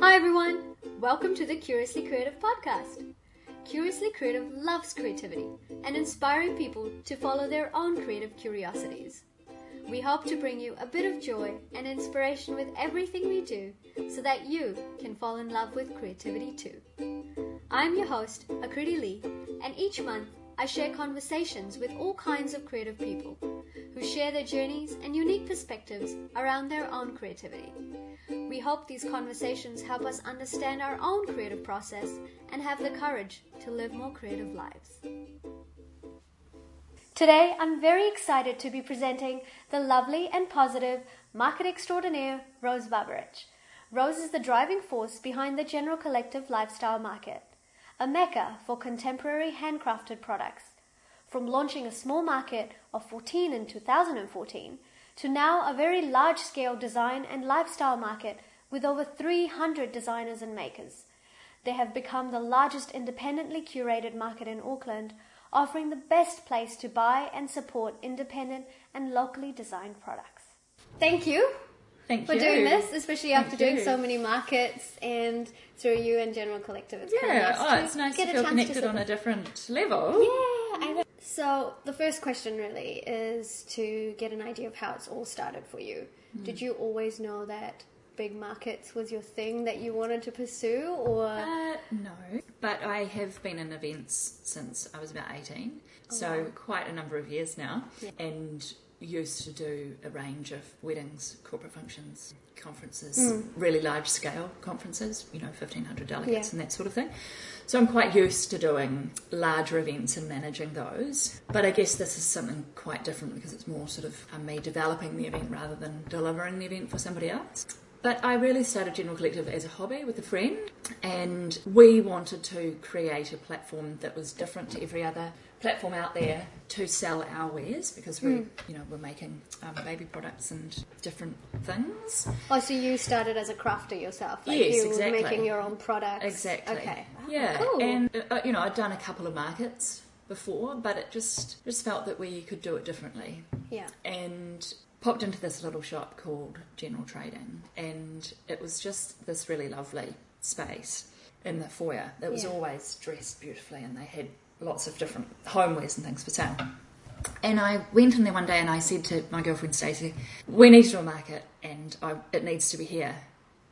Hi, everyone. Welcome to the Curiously Creative podcast. Curiously Creative loves creativity and inspiring people to follow their own creative curiosities. We hope to bring you a bit of joy and inspiration with everything we do so that you can fall in love with creativity too. I'm your host, Akriti Lee, and each month I share conversations with all kinds of creative people who share their journeys and unique perspectives around their own creativity. We hope these conversations help us understand our own creative process and have the courage to live more creative lives. Today, I'm very excited to be presenting the lovely and positive market extraordinaire, Rose Barbarich. Rose is the driving force behind the General Collective Lifestyle Market, a mecca for contemporary handcrafted products. From launching a small market of 14 in 2014 to now a very large scale design and lifestyle market with over 300 designers and makers. They have become the largest independently curated market in Auckland, offering the best place to buy and support independent and locally designed products. Thank you Thank for you. doing this, especially after Thank doing you. so many markets and through you and General Collective. It's kind Yeah, of nice oh, to it's nice get to a feel connected sit on a different level. Yeah. So the first question really is to get an idea of how it's all started for you. Hmm. Did you always know that big markets was your thing that you wanted to pursue, or Uh, no, but I have been in events since I was about 18, so wow. quite a number of years now, and used to do a range of weddings, corporate functions, conferences, really large scale conferences, you know, 1,500 delegates Yeah. and that sort of thing. So I'm quite used to doing larger events and managing those. But I guess this is something quite different because it's more sort of um, me developing the event rather than delivering the event for somebody else. But I really started General Collective as a hobby with a friend, and we wanted to create a platform that was different to every other platform out there to sell our wares because we, you know, we're making um, baby products and different things. oh, so you started as a crafter yourself? Like Yes, you were exactly. making your own products. Exactly. Okay. Ah, Yeah. Cool. And uh, you know, I'd done a couple of markets before, but it just just felt that we could do it differently. yeah. And popped into this little shop called General Trading, and it was just this really lovely space in the foyer. It was Yeah. always dressed beautifully, and they had lots of different homewares and things for sale. And I went in there one day and I said to my girlfriend Stacey, "We need to do a market, and I, it needs to be here."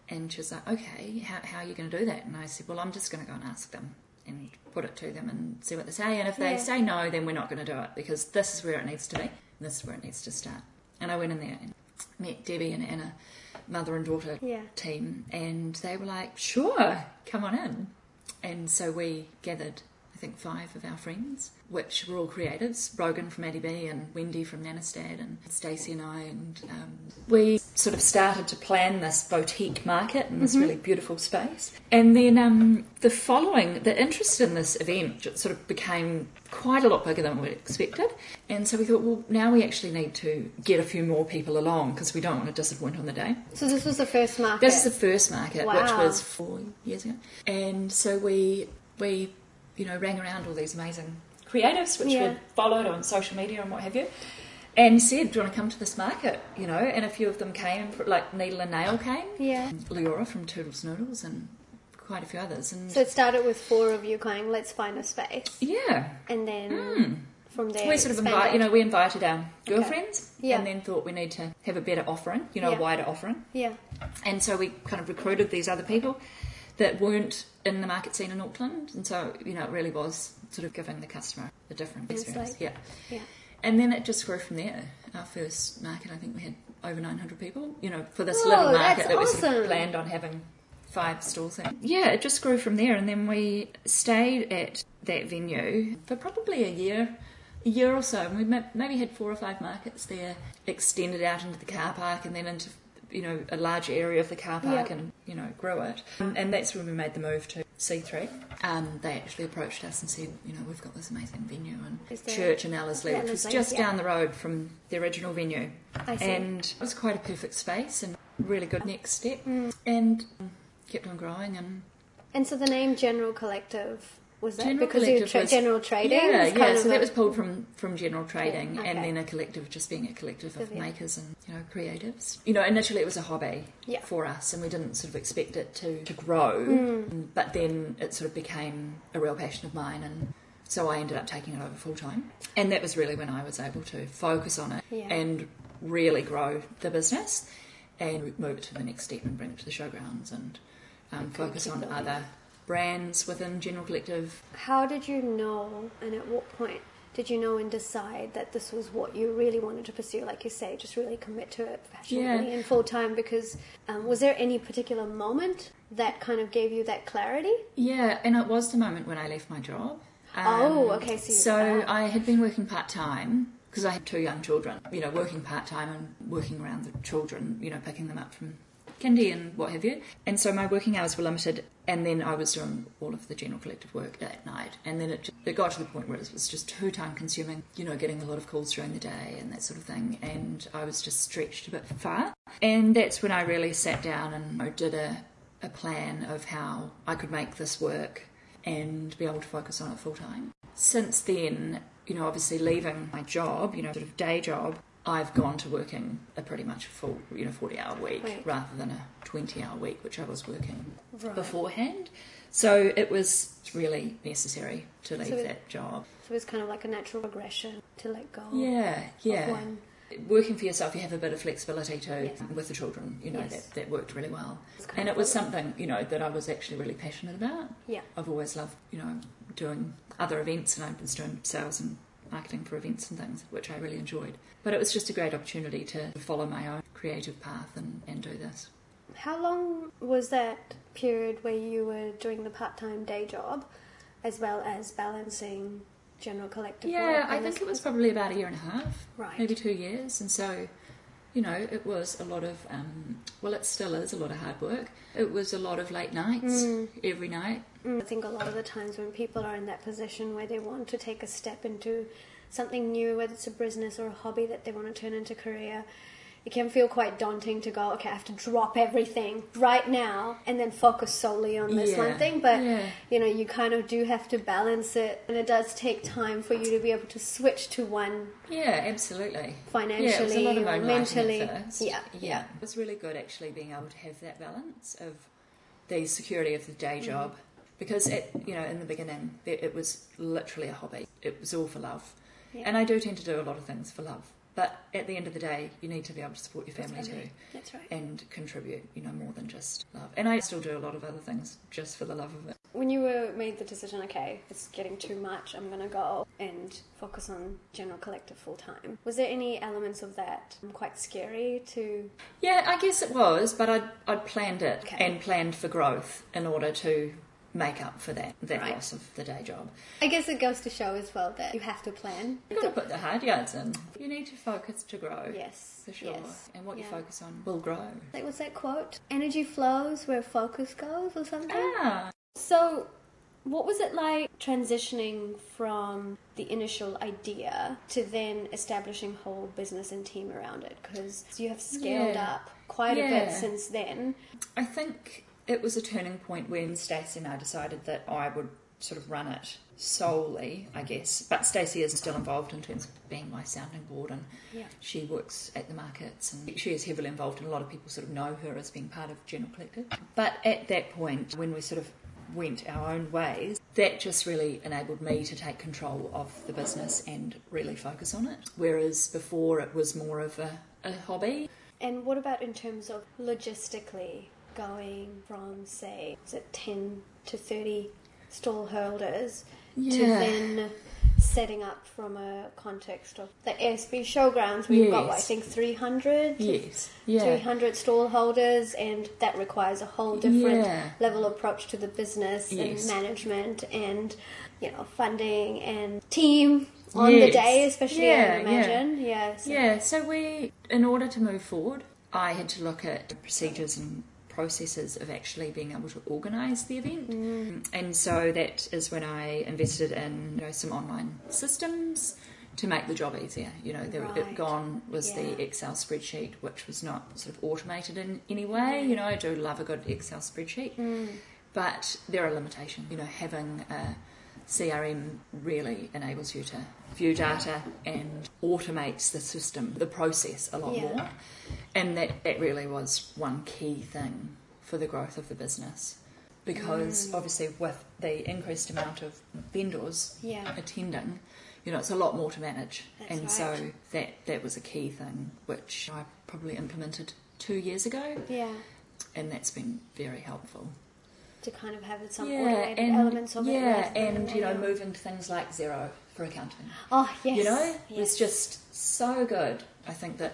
And she was like, "Okay, how, how are you going to do that?" And I said, "Well, I'm just going to go and ask them and put it to them and see what they say. And if they Yeah. say no, then we're not going to do it because this is where it needs to be. And this is where it needs to start." And I went in there and met Debbie and Anna, mother and daughter Yeah. team, and they were like, "Sure, come on in." And so we gathered, I think, five of our friends, which were all creatives Brogan from Addie B and Wendy from Nanastad and Stacey and I. And um, we sort of started to plan this boutique market in this really beautiful space. And then um, the following, the interest in this event sort of became quite a lot bigger than we expected. And so we thought, well, now we actually need to get a few more people along because we don't want to disappoint on the day. So this was the first market. This is the first market, which was four years ago, and so we we you know rang around all these amazing creatives, which Yeah. we followed on social media and what have you, and said, "Do you want to come to this market?" You know, and a few of them came, like Needle and Nail came, Yeah. Leora from Turtles Noodles, and quite a few others, and So it started with four of you going, let's find a space. yeah. And then hmm. from there. We sort of invite, you know, we invited our girlfriends, Yeah. and then thought we need to have a better offering, you know, Yeah. a wider offering. Yeah. And so we kind of recruited these other people that weren't in the market scene in Auckland. And so, you know, it really was sort of giving the customer a different experience. like- yeah. Yeah. And then it just grew from there. Our first market, I think we had over 900 people, you know, for this Whoa, little market that we sort of planned on having five stalls in. Yeah, it just grew from there. And then we stayed at that venue for probably a year. A year or so, and we maybe had four or five markets there, extended out into the car park, and then into you know a large area of the car park, Yeah. and you know grew it. And, and that's when we made the move to C3. Um, they actually approached us and said, you know, we've got this amazing venue and church in Ellerslie, Yeah, which was just yeah. down the road from the original venue. I see. And it was quite a perfect space and really good next step. Mm. And kept on growing and And so the name General Collective, Was that General because Collective tra- was- general trading? Yeah, yeah. So that was pulled from from general trading, okay. and then a collective just being a collective of Yeah. makers and you know creatives. You know, initially it was a hobby Yeah. for us, and we didn't sort of expect it to to grow. Mm. But then it sort of became a real passion of mine, and so I ended up taking it over full time. And that was really when I was able to focus on it and really grow the business and move it to the next step and bring it to the showgrounds and um, focus on other brands within General Collective How did you know, and at what point did you know and decide that this was what you really wanted to pursue? Like you say, just really commit to it passionately Yeah. and full time. Because um, was there any particular moment that kind of gave you that clarity? Yeah, and it was the moment when I left my job. Oh, okay, so so. I had been working part time because I had two young children. You know, working part time and working around the children. You know, picking them up from kindy and what have you. And so my working hours were limited, and then I was doing all of the general collective work at night. And then it it got to the point where it was just too time consuming. You know, getting a lot of calls during the day and that sort of thing. And I was just stretched a bit far. And that's when I really sat down and I did a a plan of how I could make this work and be able to focus on it full time. Since then, you know, obviously leaving my job, you know, sort of day job, I've gone to working a pretty much full, you know, 40 hour week rather than a 20 hour week, which I was working Right. beforehand. So it was really necessary to leave So it- that job. So it was kind of like a natural progression to let go. Yeah, yeah. Of one. Working for yourself, you have a bit of flexibility too Yes. with the children. You know Yes. that that worked really well, and it was something you know that I was actually really passionate about. Yeah. I've always loved you know doing other events, and I was doing sales and marketing for events and things, which I really enjoyed. But it was just a great opportunity to follow my own creative path and, and do this. How long was that period where you were doing the part time day job as well as balancing general collective work? Yeah, I think it was probably about a year and a half, Right. maybe two years, and so. You know, it was a lot of, um, well, it still is a lot of hard work. It was a lot of late nights every night. Mm, I think a lot of the times when people are in that position where they want to take a step into something new, whether it's a business or a hobby that they want to turn into career, it can feel quite daunting to go, okay, I have to drop everything right now and then focus solely on this Yeah, one thing. But yeah. you know, you kind of do have to balance it, and it does take time for you to be able to switch to one Yeah, absolutely. financially yeah, it was a lot of mentally. Yeah, yeah. It was really good actually being able to have that balance of the security of the day Mm. job because it, you know, in the beginning it, it was literally a hobby. It was all for love, Yeah. and I do tend to do a lot of things for love. But at the end of the day, you need to be able to support your family Family. too That's right. and contribute, you know, more than just love. And I still do a lot of other things just for the love of it. When you were made the decision, okay, it's getting too much, I'm gonna go and focus on general collective full time. Was there any elements of that um, quite scary to? Yeah, I guess it was, but I'd, I'd planned it Okay. and planned for growth in order to make up for that, that Right. loss of the day job. I guess it goes to show as well that you have to plan. You've got to put the hard yards in. You need to focus to grow. Yes, For sure. yes, And what you focus on will grow. Like what's that quote? Energy flows where focus goes, or something. Ah, So, what was it like transitioning from the initial idea to then establishing whole business and team around it? Because you have scaled Yeah. up quite a bit since then. I think it was a turning point when Stacey and I decided that I would sort of run it solely, I guess. But Stacey is still involved in terms of being my sounding board and Yeah. she works at the markets and she is heavily involved and a lot of people sort of know her as being part of General Collective. But at that point, when we sort of went our own ways, that just really enabled me to take control of the business and really focus on it. Whereas before it was more of a, a hobby. And what about in terms of logistically going from, say, is it 10 to 30 stall holders to then setting up from a context of the ASB showgrounds where you've got, what, I think, 300? Yes. Yeah. 300 stall holders, and that requires a whole different Yeah. level approach to the business Yes. and management and, you know, funding and team on the day, especially, Yeah, I yeah. imagine. Yeah. so- Yeah, so we, in order to move forward, I had to look at procedures and processes of actually being able to organise the event. Mm. And so that is when I invested in you know, some online systems to make the job easier. You know, there, Right. it gone was Yeah. the Excel spreadsheet, which was not sort of automated in any way. You know, I do love a good Excel spreadsheet, Mm. but there are limitations. You know, having a CRM really enables you to view data and automates the system, the process a lot Yeah. more. And that, that really was one key thing for the growth of the business. Because Mm. obviously, with the increased amount of vendors Yeah. attending, you know, it's a lot more to manage. That's and right. so that, that was a key thing which I probably implemented two years ago, Yeah. and that's been very helpful. To kind of have at some yeah, automated and, elements of it. yeah, and you know, moving to things like Xero for accounting. Oh yes. You know, yes. it's just so good. I think that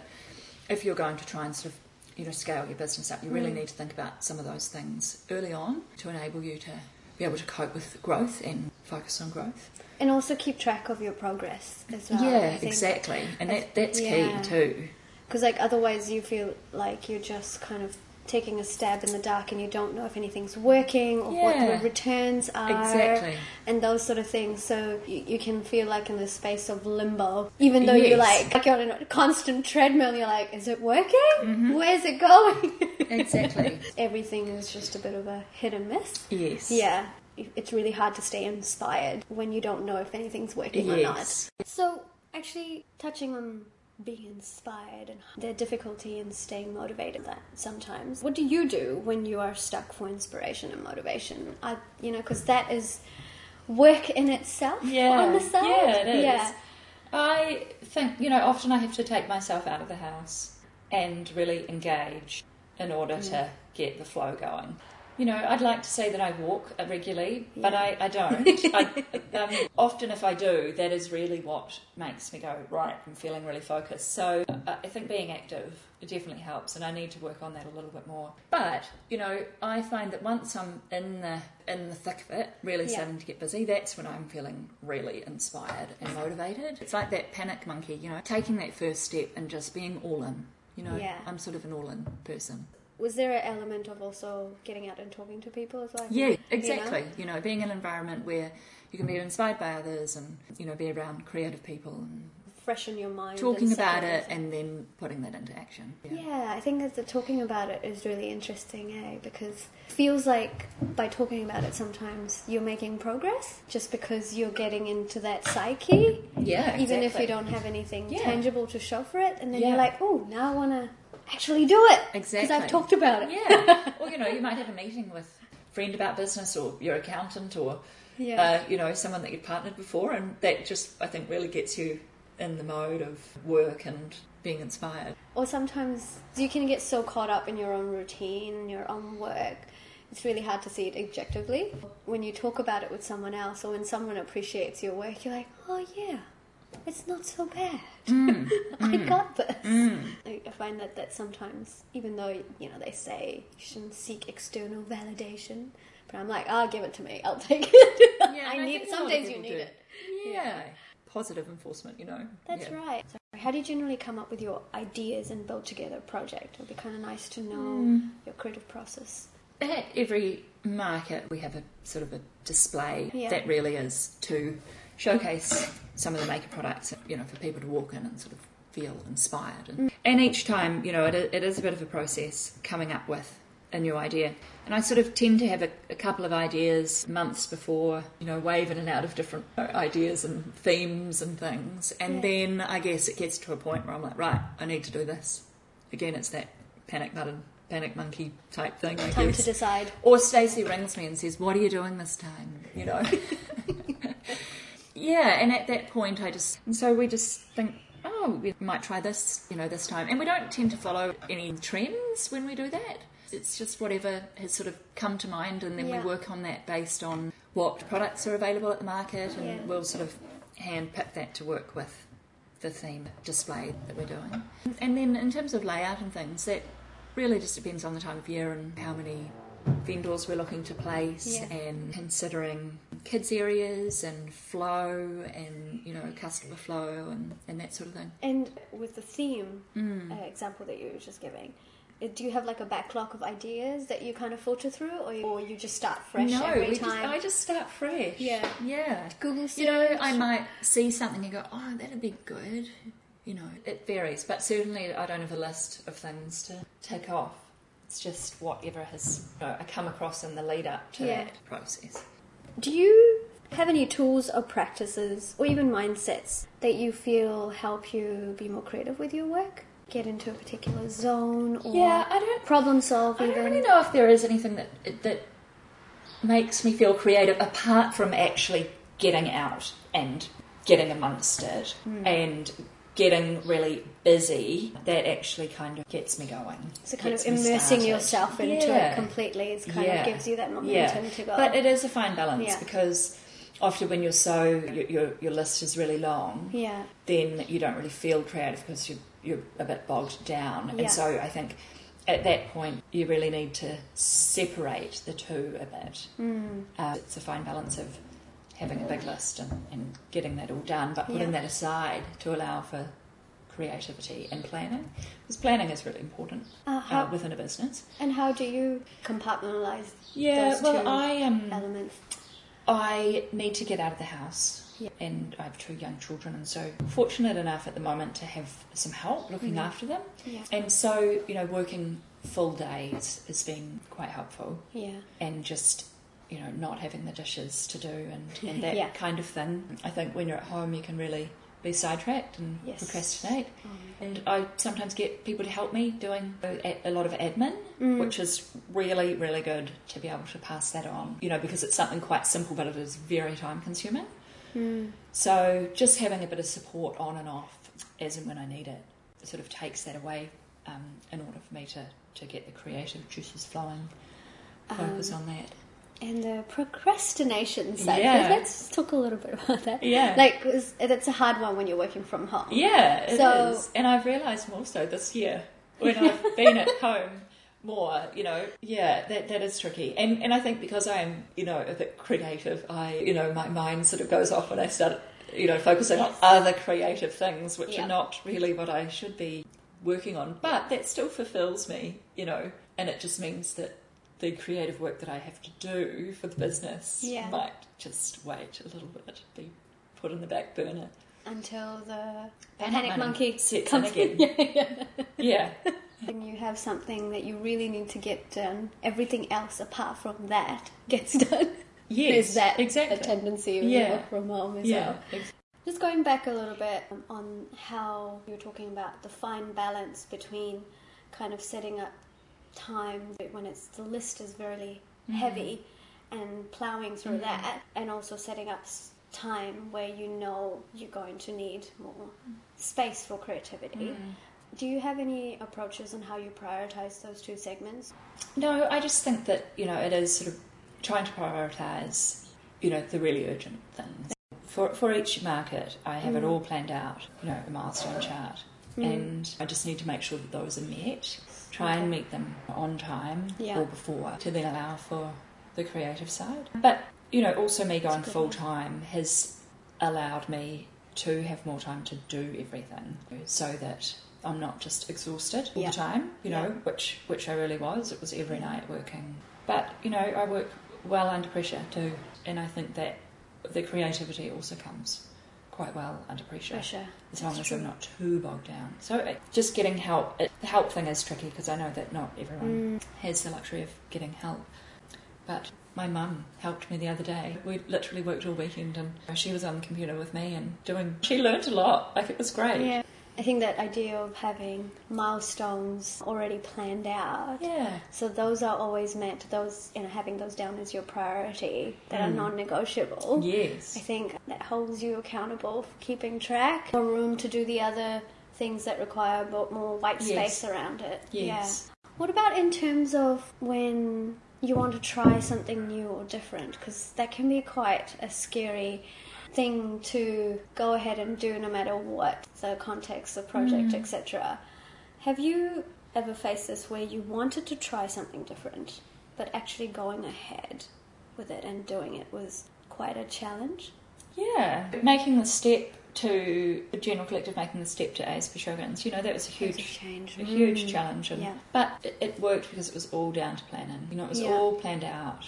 if you're going to try and sort of you know scale your business up, you really Mm. need to think about some of those things early on to enable you to be able to cope with growth and focus on growth. and also keep track of your progress as well. yeah, exactly, and that that's Yeah. key too. Because like otherwise you feel like you're just kind of taking a stab in the dark and you don't know if anything's working or what the returns are Exactly. and those sort of things. So you, you can feel like in this space of limbo even though you're like, like you're on a constant treadmill you're like is it working? Where's it going? Mm-hmm. Exactly. everything is just a bit of a hit and miss. Yes. yeah. It's really hard to stay inspired when you don't know if anything's working or not. So, actually, touching on being inspired and their difficulty in staying motivated that sometimes. What do you do when you are stuck for inspiration and motivation? I, you know, because that is work in itself Yeah, on the side. yeah, it is. Yeah. I think, you know, often I have to take myself out of the house and really engage in order to get the flow going. You know, I'd like to say that I walk regularly, but I, I don't. I, um, often, if I do, that is really what makes me go, right, I'm feeling really focused. So uh, I think being active it definitely helps, and I need to work on that a little bit more. But, you know, I find that once I'm in the, in the thick of it, really Yeah. starting to get busy, that's when I'm feeling really inspired and motivated. It's like that panic monkey, you know, taking that first step and just being all in. You know, Yeah. I'm sort of an all in person. Was there an element of also getting out and talking to people as well? Yeah, You know? exactly. You know, being in an environment where you can be inspired by others and, you know, be around creative people and Freshen your mind. talking about it and then putting that into action. Yeah, I think that the talking about it is really interesting, eh? Because it feels like by talking about it, sometimes you're making progress just because you're getting into that psyche. Yeah, Even if you don't have anything Yeah. tangible to show for it, and then Yeah. you're like, oh, now I want to actually do it Exactly. because. I've talked about it. Yeah. or, you know, you might have a meeting with a friend about business or your accountant or, Yeah. uh, you know, someone that you've partnered before. And that just, I think, really gets you in the mode of work and being inspired. Or sometimes you can get so caught up in your own routine, your own work. It's really hard to see it objectively. When you talk about it with someone else, or when someone appreciates your work, you're like, oh yeah, it's not so bad. Mm. I mm. got this. I I find that that sometimes, even though you know they say you shouldn't seek external validation, but I'm like, oh, give it to me. I'll take it. Yeah, I and need. think Some days you need do. it. Yeah. Positive enforcement, you know. That's Yeah. right. So how do you generally come up with your ideas and build together a project? It would be kind of nice to know Hmm. your creative process. At every market, we have a sort of a display Yeah. that really is to showcase some of the maker products, you know, for people to walk in and sort of feel inspired. And, and each time, you know, it, it is a bit of a process coming up with a new idea. And I sort of tend to have a, a couple of ideas months before, you know, wave in and out of different ideas and themes and things. And Yeah. then I guess it gets to a point where I'm like, right, I need to do this. Again, it's that panic button, panic monkey type thing, I Time guess. to decide. Or Stacey rings me and says, "What are you doing this time?" You know. yeah, and at that point, I just and so we just think, oh, we might try this, you know, this time, and we don't tend to follow any trends when we do that. It's just whatever has sort of come to mind, and then Yeah. we work on that based on what products are available at the market, and Yeah. we'll sort of hand pick that to work with the theme display that we're doing. And then in terms of layout and things, that really just depends on the time of year and how many vendors we're looking to place Yeah. and considering kids areas and flow and you know customer flow and, and that sort of thing. And with the theme Mm. uh, example that you were just giving, uh, do you have like a backlog of ideas that you kind of filter through, or you, or you just start fresh no, every we just. I just start fresh. Yeah. Yeah. Google You know. I might see something and go, oh, that'd be good. You know, it varies, but certainly I don't have a list of things to take off. It's just whatever has you know, I come across in the lead up to Yeah. that process. Do you Have any tools or practices or even mindsets that you feel help you be more creative with your work? Get into a particular zone or Yeah, I don't. problem solve I even? don't really know if there is anything that that makes me feel creative apart from actually getting out and getting amongst it hmm. and getting really busy. That actually kind of gets me going. So kind of immersing yourself into Yeah. it completely is kind Yeah. of gives you that Yeah. momentum to go. But it is a fine balance Yeah. because often when you're so your, your your list is really long, yeah. then you don't really feel creative because you you're a bit bogged down. Yeah. And so I think at that point you really need to separate the two a bit. Mm. Uh, it's a fine balance of having a big list and, and getting that all done, but putting Yeah. that aside to allow for creativity and planning. Because planning is really important Uh, uh, within a business. and how do you compartmentalize Yeah, those well, two I um, elements? I need to get out of the house. Yeah. And I have two young children, and so fortunate enough at the moment to have some help looking Mhm. after them. Yeah. And so, you know, working full days has been quite helpful, Yeah. and just, you know, not having the dishes to do and, and that Yeah. kind of thing. I think when you're at home, you can really be sidetracked and Yes. procrastinate. Um, And I sometimes get people to help me doing a, a lot of admin, Mm. which is really, really good to be able to pass that on. You know, because it's something quite simple, but it is very time consuming. mm. So just having a bit of support on and off as and when I need it sort of takes that away um, in order for me to, to get the creative juices flowing. Focus Um, on that. And the procrastination side. Yeah. Let's talk a little bit about that. Yeah. Like, it's a hard one when you're working from home. Yeah, it is, So- And I've realised more so this year when I've been at home more, you know, yeah, that, that is tricky. And and I think because I'm, you know, a bit creative, I, you know, my mind sort of goes off when I start, you know, focusing Yes. on other creative things, which Yeah. are not really what I should be working on. But that still fulfills me, you know, and it just means that the creative work that I have to do for the business Yeah. might just wait a little bit, be put on the back burner. Until the Panic monkey sets in comes again. yeah, yeah. Yeah. When you have something that you really need to get done, everything else apart from that gets done. Yes. There's that exactly. a tendency when you Yeah. work from home as yeah. well. Just going back a little bit on how you were talking about the fine balance between kind of setting up time when it's the list is very Mm-hmm. heavy and plowing through Mhm. that, and also setting up time where you know you're going to need more space for creativity. Mm. Do you have any approaches on how you prioritize those two segments? No, I just think that, you know, it is sort of trying to prioritise, you know, the really urgent things. For, for each market, I have it Mm. all planned out, you know, a milestone chart. Mm. And I just need to make sure that those are met, try and meet them on time Yeah. or before to then allow for the creative side. But, you know, also me going That's a good full time has allowed me to have more time to do everything so that I'm not just exhausted all Yeah. the time, you know, Yeah. which which I really was. It was every night working. But, you know, I work well under pressure too. And I think that the creativity also comes quite well under pressure. Pressure. As long That's as true. I'm not too bogged down. So just getting help, it, the help thing is tricky because I know that not everyone Mm. has the luxury of getting help. But my mum helped me the other day. We literally worked all weekend and she was on the computer with me and doing, she learnt a lot. Like it was great. Yeah. I think that idea of having milestones already planned out. Yeah. So those are always meant those you know having those down as your priority that are Mm. non-negotiable. Yes. I think that holds you accountable for keeping track. More room to do the other things that require mo- more white Yes. space around it. Yes. Yeah. What about in terms of when you want to try something new or different? Because that can be quite a scary thing to go ahead and do no matter what the context, the project, Mm. etc. Have you ever faced this where you wanted to try something different, but actually going ahead with it and doing it was quite a challenge? Yeah. Making the step to the General Collective, making the step to ASB showgrounds, you know, that was a Huge huge change. a huge Mm. challenge. And, Yeah. But it, it worked because it was all down to planning. You know, it was Yeah. all planned out.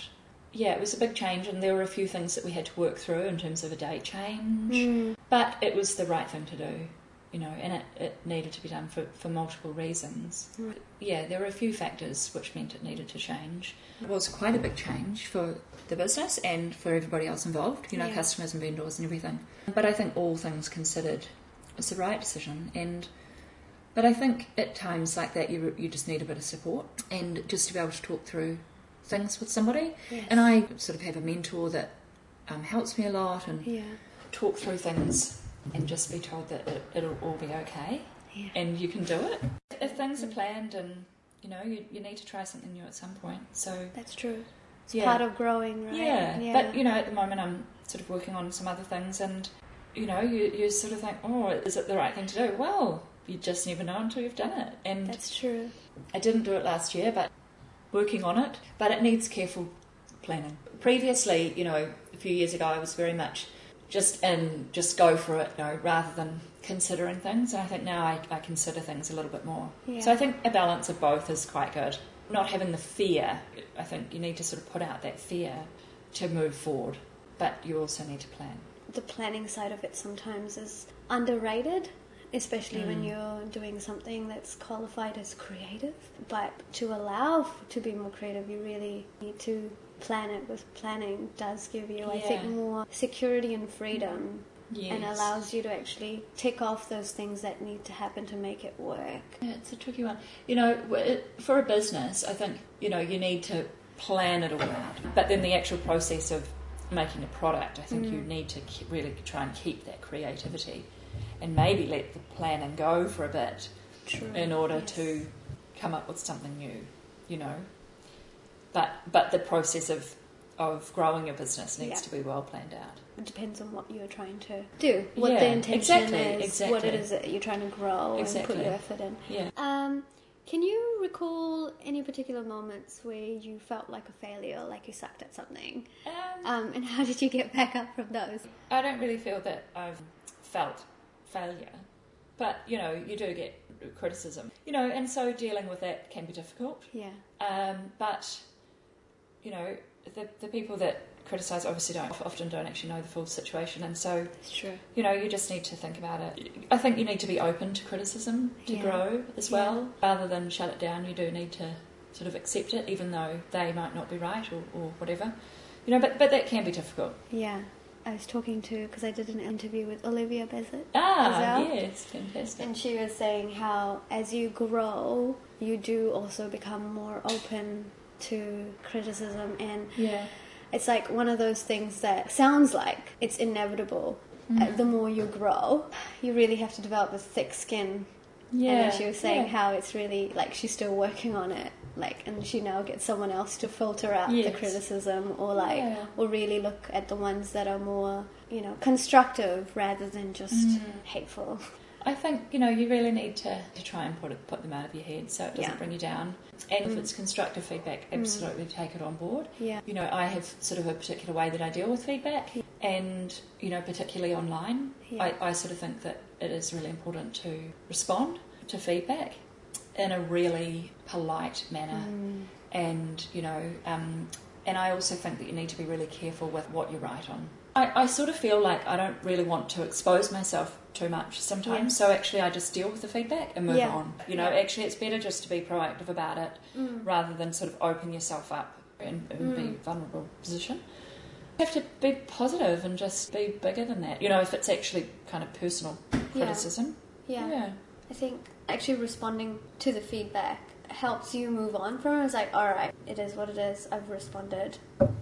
Yeah, it was a big change, and there were a few things that we had to work through in terms of a day change. Mm. But it was the right thing to do. you know, and it, it needed to be done for, for multiple reasons. Right. Yeah, there were a few factors which meant it needed to change. It was quite a big change for the business and for everybody else involved, you know, Yeah. customers and vendors and everything. But I think all things considered, it's the right decision. And but I think at times like that, you you just need a bit of support and just to be able to talk through things with somebody. Yes. And I sort of have a mentor that um, helps me a lot and Yeah. talk through things and just be told that it, it'll all be okay Yeah. and you can do it. If things are planned and you know you, you need to try something new at some point. So That's true. It's Yeah. part of growing, right? yeah. but you know at the moment I'm sort of working on some other things and you know you, you sort of think oh is it the right thing to do? Well you just never know until you've done it and That's true. I didn't do it last year, but working on it. But it needs careful planning. Previously, you know, a few years ago, I was very much just in, just go for it, you know, rather than considering things. And I think now I, I consider things a little bit more. Yeah. So I think a balance of both is quite good. Not having the fear, I think you need to sort of put out that fear to move forward, but you also need to plan. the planning side of it sometimes is underrated, especially when Mm. you're doing something that's qualified as creative. But to allow f- to be more creative, you really need to plan it with planning does give you, I think, more security and freedom Yes. and allows you to actually tick off those things that need to happen to make it work. Yeah, it's a tricky one. You know, for a business, I think, you know, you need to plan it all out. But then the actual process of making a product, I think you Mm. need to really try and keep that creativity and maybe let the planning go for a bit True. in order Yes. to come up with something new, you know. But but the process of of growing your business needs Yeah. to be well planned out. It depends on what you're trying to do, what Yeah, the intention exactly, is, what it exactly. is that you're trying to grow and put your effort in. Yeah. Um, can you recall any particular moments where you felt like a failure, like you sucked at something? Um, Um, and how did you get back up from those? I don't really feel that I've felt failure, but you know, you do get criticism, you know, and so dealing with that can be difficult. Yeah. Um, but you know, the the people that criticise obviously don't often don't actually know the full situation, and so you know, you just need to think about it. I think you need to be open to criticism to Yeah. grow as Yeah. well, rather than shut it down. You do need to sort of accept it, even though they might not be right or, or whatever. You know, but but that can be difficult. Yeah. I was talking to, because I did an interview with Olivia Bezet. Ah, yes, fantastic. And she was saying how, as you grow, you do also become more open to criticism. And Yeah. it's like one of those things that sounds like it's inevitable. Uh, the more you grow, you really have to develop a thick skin. Yeah. And then she was saying yeah. how it's really like she's still working on it. Like, and she now gets someone else to filter out the criticism, or like, Yeah. or really look at the ones that are more, you know, constructive rather than just Mm. hateful. I think you know you really need to, to try and put it put them out of your head so it doesn't Yeah. bring you down. And if Mm. it's constructive feedback, absolutely take it on board. Yeah. You know, I have sort of a particular way that I deal with feedback, and you know, particularly online, Yeah. I, I sort of think that it is really important to respond to feedback in a really polite manner, Mm. and you know, um, and I also think that you need to be really careful with what you write on. I, I sort of feel like I don't really want to expose myself too much sometimes, so actually I just deal with the feedback and move Yeah. on. You know, Yeah. actually it's better just to be proactive about it Mm. rather than sort of open yourself up and, and be Mm. vulnerable position. You have to be positive and just be bigger than that. You know, if it's actually kind of personal criticism. Yeah. Yeah. I think actually responding to the feedback helps you move on from it. It's like, all right, it is what it is. I've responded.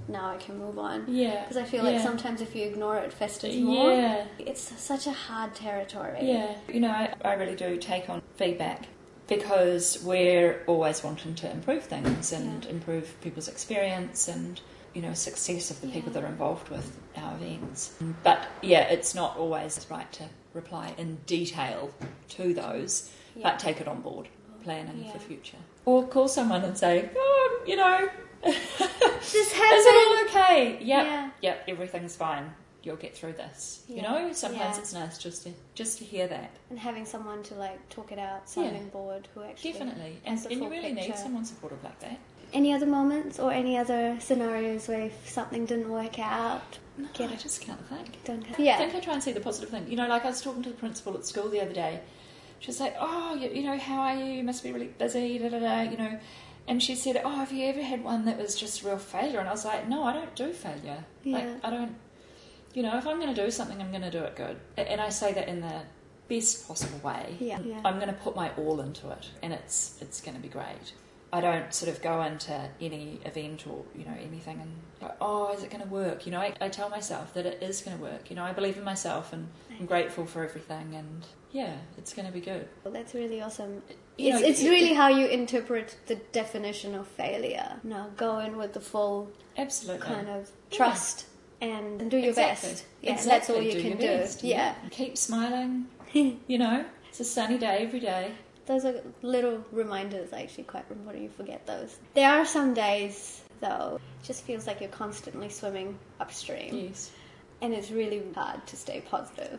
Now I can move on. Yeah. Because I feel like Yeah. sometimes if you ignore it, it festers more. Yeah. It's such a hard territory. Yeah. You know, I, I really do take on feedback because we're always wanting to improve things and Yeah. improve people's experience and you know success of the people that are involved with our events. But yeah, it's not always right to reply in detail to those, Yeah. but take it on board, planning Yeah. for future. Or call someone and say, oh, you know, This is it all okay? Yep, Yeah. yep, everything's fine. You'll get through this. You know, sometimes Yeah. it's nice just to just to hear that. And having someone to like talk it out, sounding board who actually Definitely, and, and you really need someone supportive like that. Any other moments or any other scenarios where if something didn't work out, No, Get I just can't think. don't I think I try and see the positive thing. You know, like I was talking to the principal at school the other day. She was like, "Oh, you, you know, how are you? You must be really busy." Da da da. You know, and she said, "Oh, have you ever had one that was just real failure?" And I was like, "No, I don't do failure. Like, Yeah. I don't. You know, if I'm going to do something, I'm going to do it good." And I say that in the best possible way. Yeah, yeah. I'm going to put my all into it, and it's it's going to be great. I don't sort of go into any event or you know anything and go, oh, is it going to work? You know, I, I tell myself that it is going to work. You know, I believe in myself and I'm grateful for everything, and yeah, it's going to be good. Well, that's really awesome. You it's know, it's it- really how you interpret the definition of failure. Now go in with the full Absolutely. kind of trust and, and do your Exactly. best. Yeah, exactly. that's all you do can do. best. Yeah. Keep smiling. you know, it's a sunny day every day. Those are little reminders, I actually, quite important. You forget those. There are some days, though, it just feels like you're constantly swimming upstream, Yes. and it's really hard to stay positive.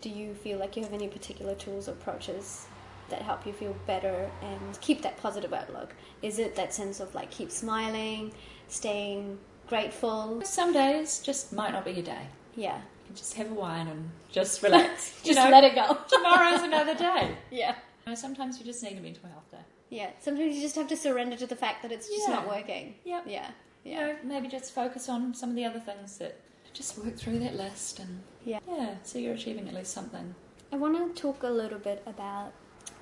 Do you feel like you have any particular tools or approaches that help you feel better and keep that positive outlook? Is it that sense of like keep smiling, staying grateful? Some days just might not be your day. Yeah. You can just have a wine and just relax. you Just know, let it go. tomorrow's another day. yeah. You know, sometimes you just need a mental health day. Yeah. Sometimes you just have to surrender to the fact that it's just Yeah. not working. Yep. Yeah. You Yeah. know, maybe just focus on some of the other things that just work through that list and Yeah. yeah, so you're achieving at least something. I want to talk a little bit about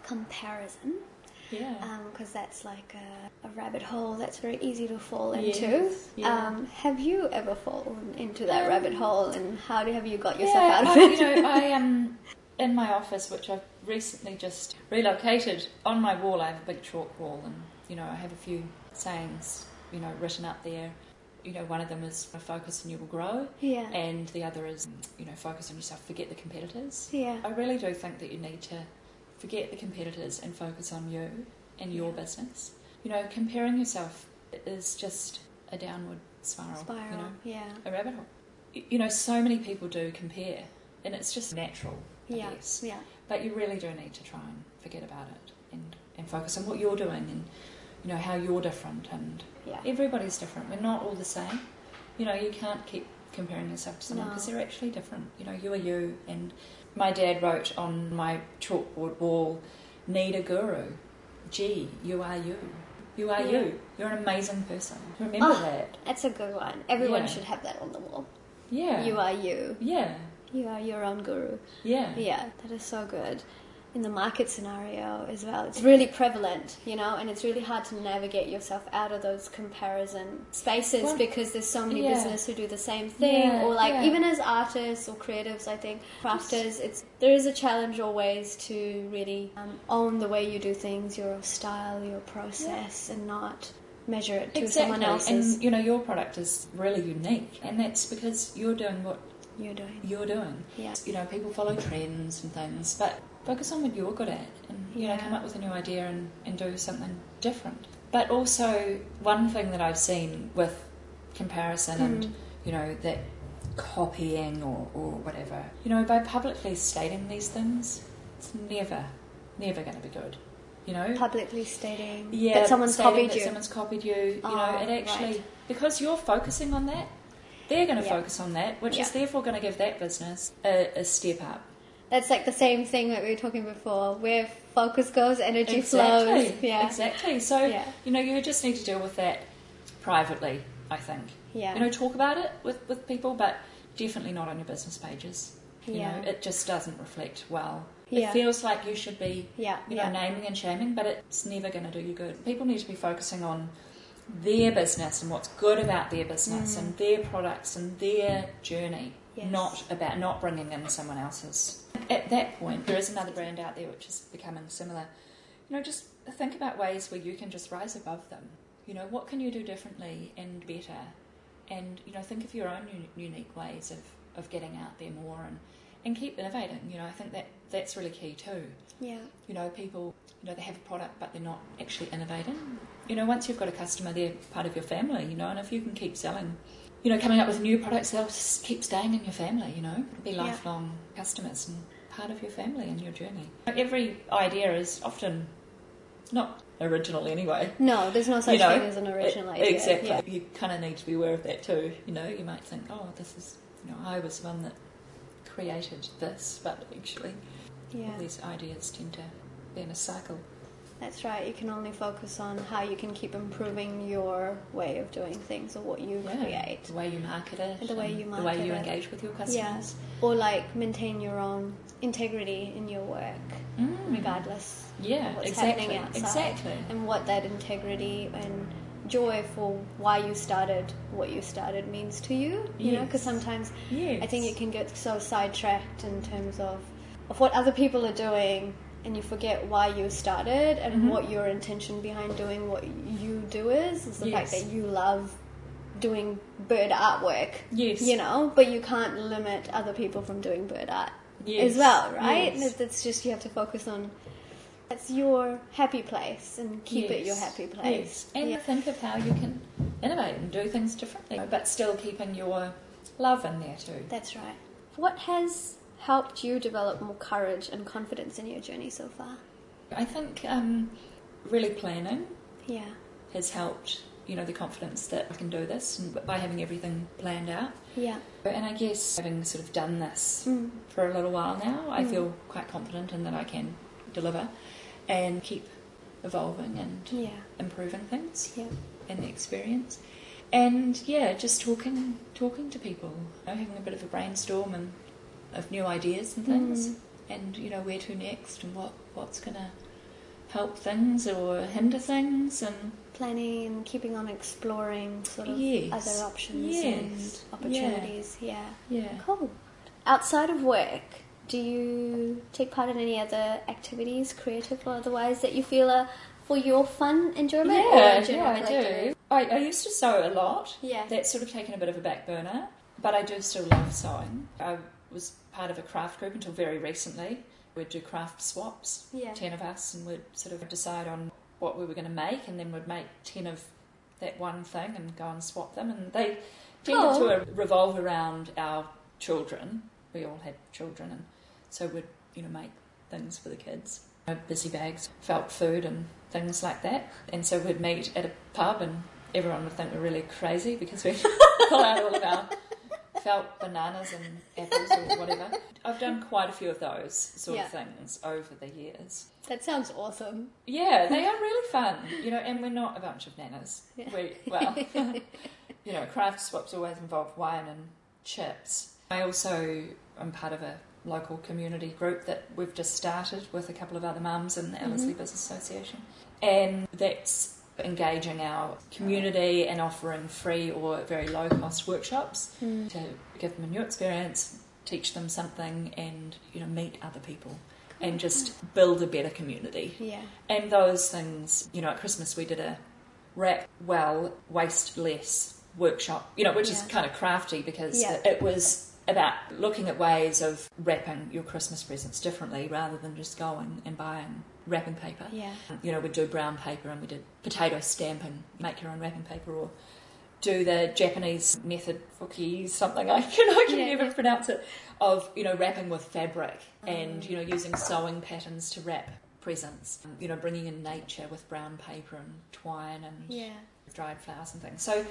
comparison Yeah. because that's like a, a rabbit hole that's very easy to fall Yes, into. yeah. Um, have you ever fallen into that Um, rabbit hole and how do- have you got yourself yeah, out of I, it? you know, I am in my office, which I've recently just relocated. On my wall, I have a big chalk wall, and you know, I have a few sayings, you know, written up there. You know, one of them is "focus and you will grow," yeah. and the other is, you know, "focus on yourself, forget the competitors." yeah. I really do think that you need to forget the competitors and focus on you and your Yeah. business. You know, comparing yourself is just a downward spiral. Spiral. You know, Yeah. a rabbit hole. You know, so many people do compare, and it's just natural, I Yeah. guess. Yeah. But you really do need to try and forget about it and, and focus on what you're doing and, you know, how you're different. And Yeah. everybody's different. We're not all the same. You know, you can't keep comparing yourself to someone No. because they're actually different. You know, you are you. And my dad wrote on my chalkboard wall, need a guru. G, you are you. You are Yeah. you. You're an amazing person. Remember Oh. that. That's a good one. Everyone Yeah. should have that on the wall. Yeah. You are you. Yeah. You are your own guru. Yeah. Yeah, that is so good. In the market scenario as well, it's really prevalent, you know, and it's really hard to navigate yourself out of those comparison spaces Well, because there's so many yeah. business who do the same thing, Yeah, or like yeah. even as artists or creatives, I think crafters, it's there is a challenge always to really um, own the way you do things, your style, your process, and not measure it to Exactly. someone else's. And you know, your product is really unique, and that's because you're doing what you're doing. you're doing. Yeah. You know, people follow trends and things, but focus on what you're good at and, you know, come up with a new idea and, and do something different. But also, one thing that I've seen with comparison and, Mm. you know, that copying or, or whatever, you know, by publicly stating these things, it's never, never going to be good. You know? Publicly stating yeah, that someone's stating copied that you. Someone's copied you. You Oh, know, it actually right. because you're focusing on that, they're going to Yeah. focus on that, which is therefore going to give that business a, a step up. That's like the same thing that we were talking before. Where focus goes, energy exactly. flows. Yeah. Exactly. So Yeah. you know, you just need to deal with that privately. I think. Yeah. You know, talk about it with with people, but definitely not on your business pages. You Yeah. know, it just doesn't reflect well. Yeah. It feels like you should be Yeah. you know, Yeah. naming and shaming, but it's never going to do you good. People need to be focusing on their business and what's good about their business and their products and their journey, Mm. Yes. not about not bringing in someone else's. At that point, there is another brand out there which is becoming similar. You know, just think about ways where you can just rise above them. You know, what can you do differently and better? And you know, think of your own uni- unique ways of, of getting out there more and, and keep innovating. You know, I think that that's really key too Yeah. you know, people, you know, they have a product but they're not actually innovating. You know, once you've got a customer, they're part of your family, you know, and if you can keep selling, you know, coming up with new products, they'll s- keep staying in your family, you know, be Yeah. lifelong customers and part of your family and your journey. Every idea is often not original anyway. No, there's no such you know, thing as an original it- idea. Exactly. Yeah. You kind of need to be aware of that too. You know, you might think, oh, this is, you know, I was the one that created this, but actually, Yeah. all these ideas tend to be in a cycle. That's right. You can only focus on how you can keep improving your way of doing things or what you Yeah. create. The way you market it, The way you the way you it. engage with your Yeah. customers. Or like maintain your own integrity in your work, Mm. regardless Yeah, of what's exactly. happening outside. Exactly. And what that integrity and joy for why you started what you started means to you. You know, because sometimes Yes. I think it can get so sidetracked in terms of, of what other people are doing and you forget why you started and Mhm. what your intention behind doing what you do is. Is the fact that you love doing bird artwork. Yes. You know, but you can't limit other people from doing bird art Yes. as well, right? Yes. It's- just you have to focus on that's your happy place and keep it your happy place. Yes. And Yeah. think of how you can innovate and do things differently, but still keeping your love in there too. That's right. What has helped you develop more courage and confidence in your journey so far? I think um, really planning Yeah. has helped, you know, the confidence that I can do this and by having everything planned out. Yeah. And I guess having sort of done this Mm. for a little while now, I Mm. feel quite confident in that I can deliver and keep evolving and Yeah. improving things Yeah. in the experience. And yeah, just talking talking to people, you know, having a bit of a brainstorm and of new ideas and things, Mm. and you know where to next and what what's gonna help things or hinder things, and Planning and keeping on exploring sort of Yes. other options Yes. and opportunities. Yeah. yeah. Cool. Outside of work, do you take part in any other activities, creative or otherwise, that you feel are for your fun enjoyment Yeah, yeah, I do. I, I used to sew a lot. Yeah. That's sort of taken a bit of a back burner, but I do still love sewing. I was part of a craft group until very recently. We'd do craft swaps, Yeah. ten of us, and we'd sort of decide on what we were going to make, and then we'd make ten of that one thing and go and swap them. And they tended to revolve around our children. We all had children, and so we'd you know make things for the kids. You know, Busy bags, felt food, and things like that. And so we'd meet at a pub, and everyone would think we're really crazy because we'd pull out all of our felt bananas and apples or whatever. I've done quite a few of those sort Yeah. of things over the years. That sounds awesome. Yeah, they are really fun, you know, and we're not a bunch of nanas. Yeah. We, well, you know, craft swaps always involve wine and chips. I also am part of a local community group that we've just started with a couple of other mums in the Ellerslie Mhm. Business Association, and that's engaging our community and offering free or very low cost workshops Mm. to give them a new experience, teach them something, and you know, meet other people. And just build a better community. Yeah. And those things, you know, at Christmas we did a wrap well, waste less workshop, you know, which is kind of crafty because Yeah. it was about looking at ways of wrapping your Christmas presents differently rather than just going and buying wrapping paper. Yeah. You know, we'd do brown paper and we did potato stamping, make your own wrapping paper, or do the Japanese method fuki something I can I can Yeah, never pronounce it of you know wrapping with fabric and Mm. you know using sewing patterns to wrap presents. You know, bringing in nature with brown paper and twine and Yeah. Dried flowers and things. So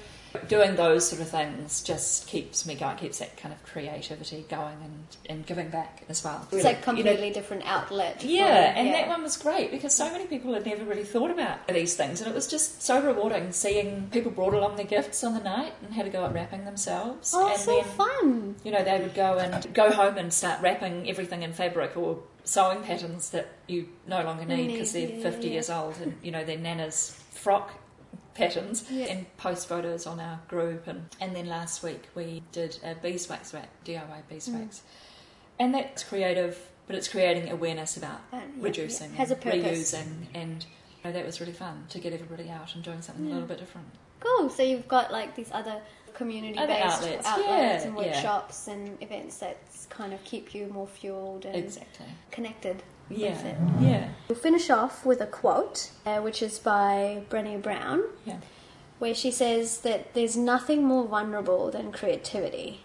doing those sort of things just keeps me going, keeps that kind of creativity going and, and giving back as well. It's like You know, completely different outlet. yeah, and yeah. that one was great because so many people had never really thought about these things, and it was just so rewarding seeing people brought along their gifts on the night and had to go out wrapping themselves. Oh, and so then, fun. you know, they would go and go home and start wrapping everything in fabric or sewing patterns that you no longer need because they're yeah, 50 yeah. years old and, you know, their nana's frock patterns Yeah. and post photos on our group. And, and then last week we did a beeswax wrap, DIY beeswax. And that's creative, but it's creating awareness about Uh, yeah, reducing, yeah. Has a and purpose. reusing, and you know, that was really fun to get everybody out and doing something a little bit different. Cool. So you've got like these other community-based outlets, outlets, yeah, and yeah. workshops and events that kind of keep you more fueled and Exactly. connected. Yeah. with it. Yeah. We'll finish off with a quote, uh, which is by Brené Brown, Yeah. where she says that there's nothing more vulnerable than creativity.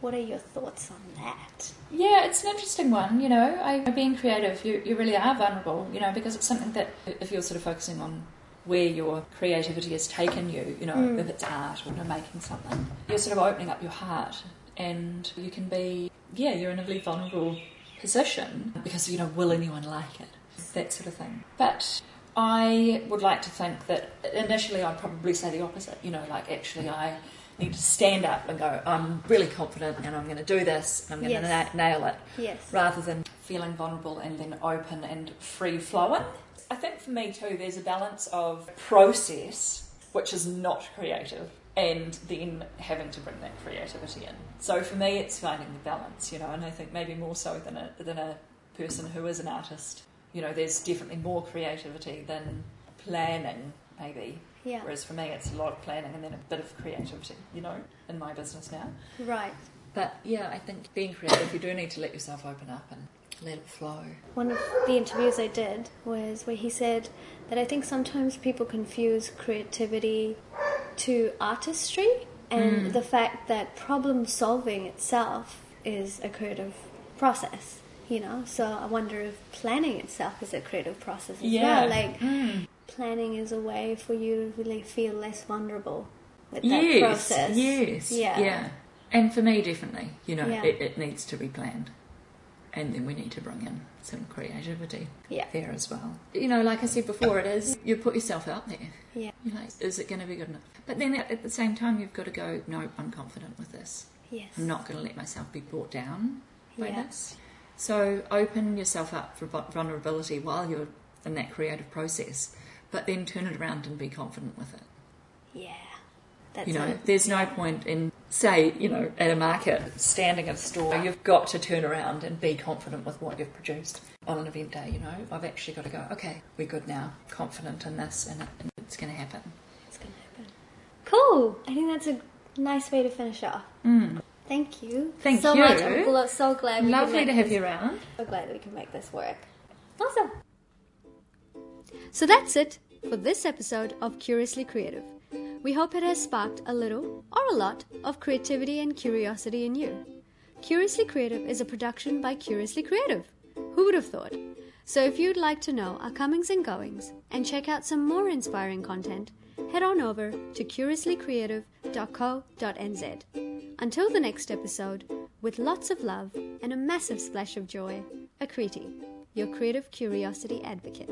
What are your thoughts on that? Yeah, it's an interesting one. You know, I, being creative, you, you really are vulnerable, you know, because it's something that if you're sort of focusing on where your creativity has taken you, you know, mm. if it's art or you know, making something, you're sort of opening up your heart and you can be, yeah, you're in a really vulnerable position because, you know, will anyone like it? That sort of thing. But I would like to think that initially I'd probably say the opposite, you know, like actually I need to stand up and go, I'm really confident and I'm going to do this and I'm going yes. to na- nail it. Yes. Rather than feeling vulnerable and then open and free flowing. I think for me too, there's a balance of process, which is not creative, and then having to bring that creativity in. So for me, it's finding the balance, you know, and I think maybe more so than a, than a person who is an artist. You know, there's definitely more creativity than planning, maybe. Yeah. Whereas for me, it's a lot of planning and then a bit of creativity, you know, in my business now. Right. But yeah, I think being creative, you do need to let yourself open up and let it flow. One of the interviews I did was where he said that I think sometimes people confuse creativity to artistry and mm. the fact that problem solving itself is a creative process you know so i wonder if planning itself is a creative process as yeah. well like mm. planning is a way for you to really feel less vulnerable with that yes, process yes yeah yeah and for me definitely you know yeah. it, it needs to be planned and then we need to bring in some creativity yeah. there as well. You know, like I said before, it is you put yourself out there. Yeah. You're like, is it going to be good enough? But then at, the same time, you've got to go, no, I'm confident with this. Yes. I'm not going to let myself be brought down by yeah. this. So open yourself up for vulnerability while you're in that creative process, but then turn it around and be confident with it. Yeah. That's you know, it. there's no point in say, you know, at a market, standing at a store, you've got to turn around and be confident with what you've produced on an event day, you know. I've actually got to go, okay, we're good now, confident in this, and, it, and it's going to happen. It's going to happen. Cool. I think that's a nice way to finish off. Mm. Thank you. Thank you so you. much. I'm so glad. We Lovely to have this, you around. So glad we can make this work. Awesome. So that's it for this episode of Curiously Creative. We hope it has sparked a little or a lot of creativity and curiosity in you. Curiously Creative is a production by Curiously Creative. Who would have thought? So if you'd like to know our comings and goings and check out some more inspiring content, head on over to curiouslycreative.co.nz. Until the next episode, with lots of love and a massive splash of joy, Akriti, your creative curiosity advocate.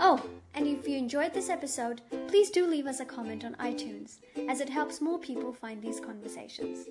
Oh, and if you enjoyed this episode, please do leave us a comment on iTunes, as it helps more people find these conversations.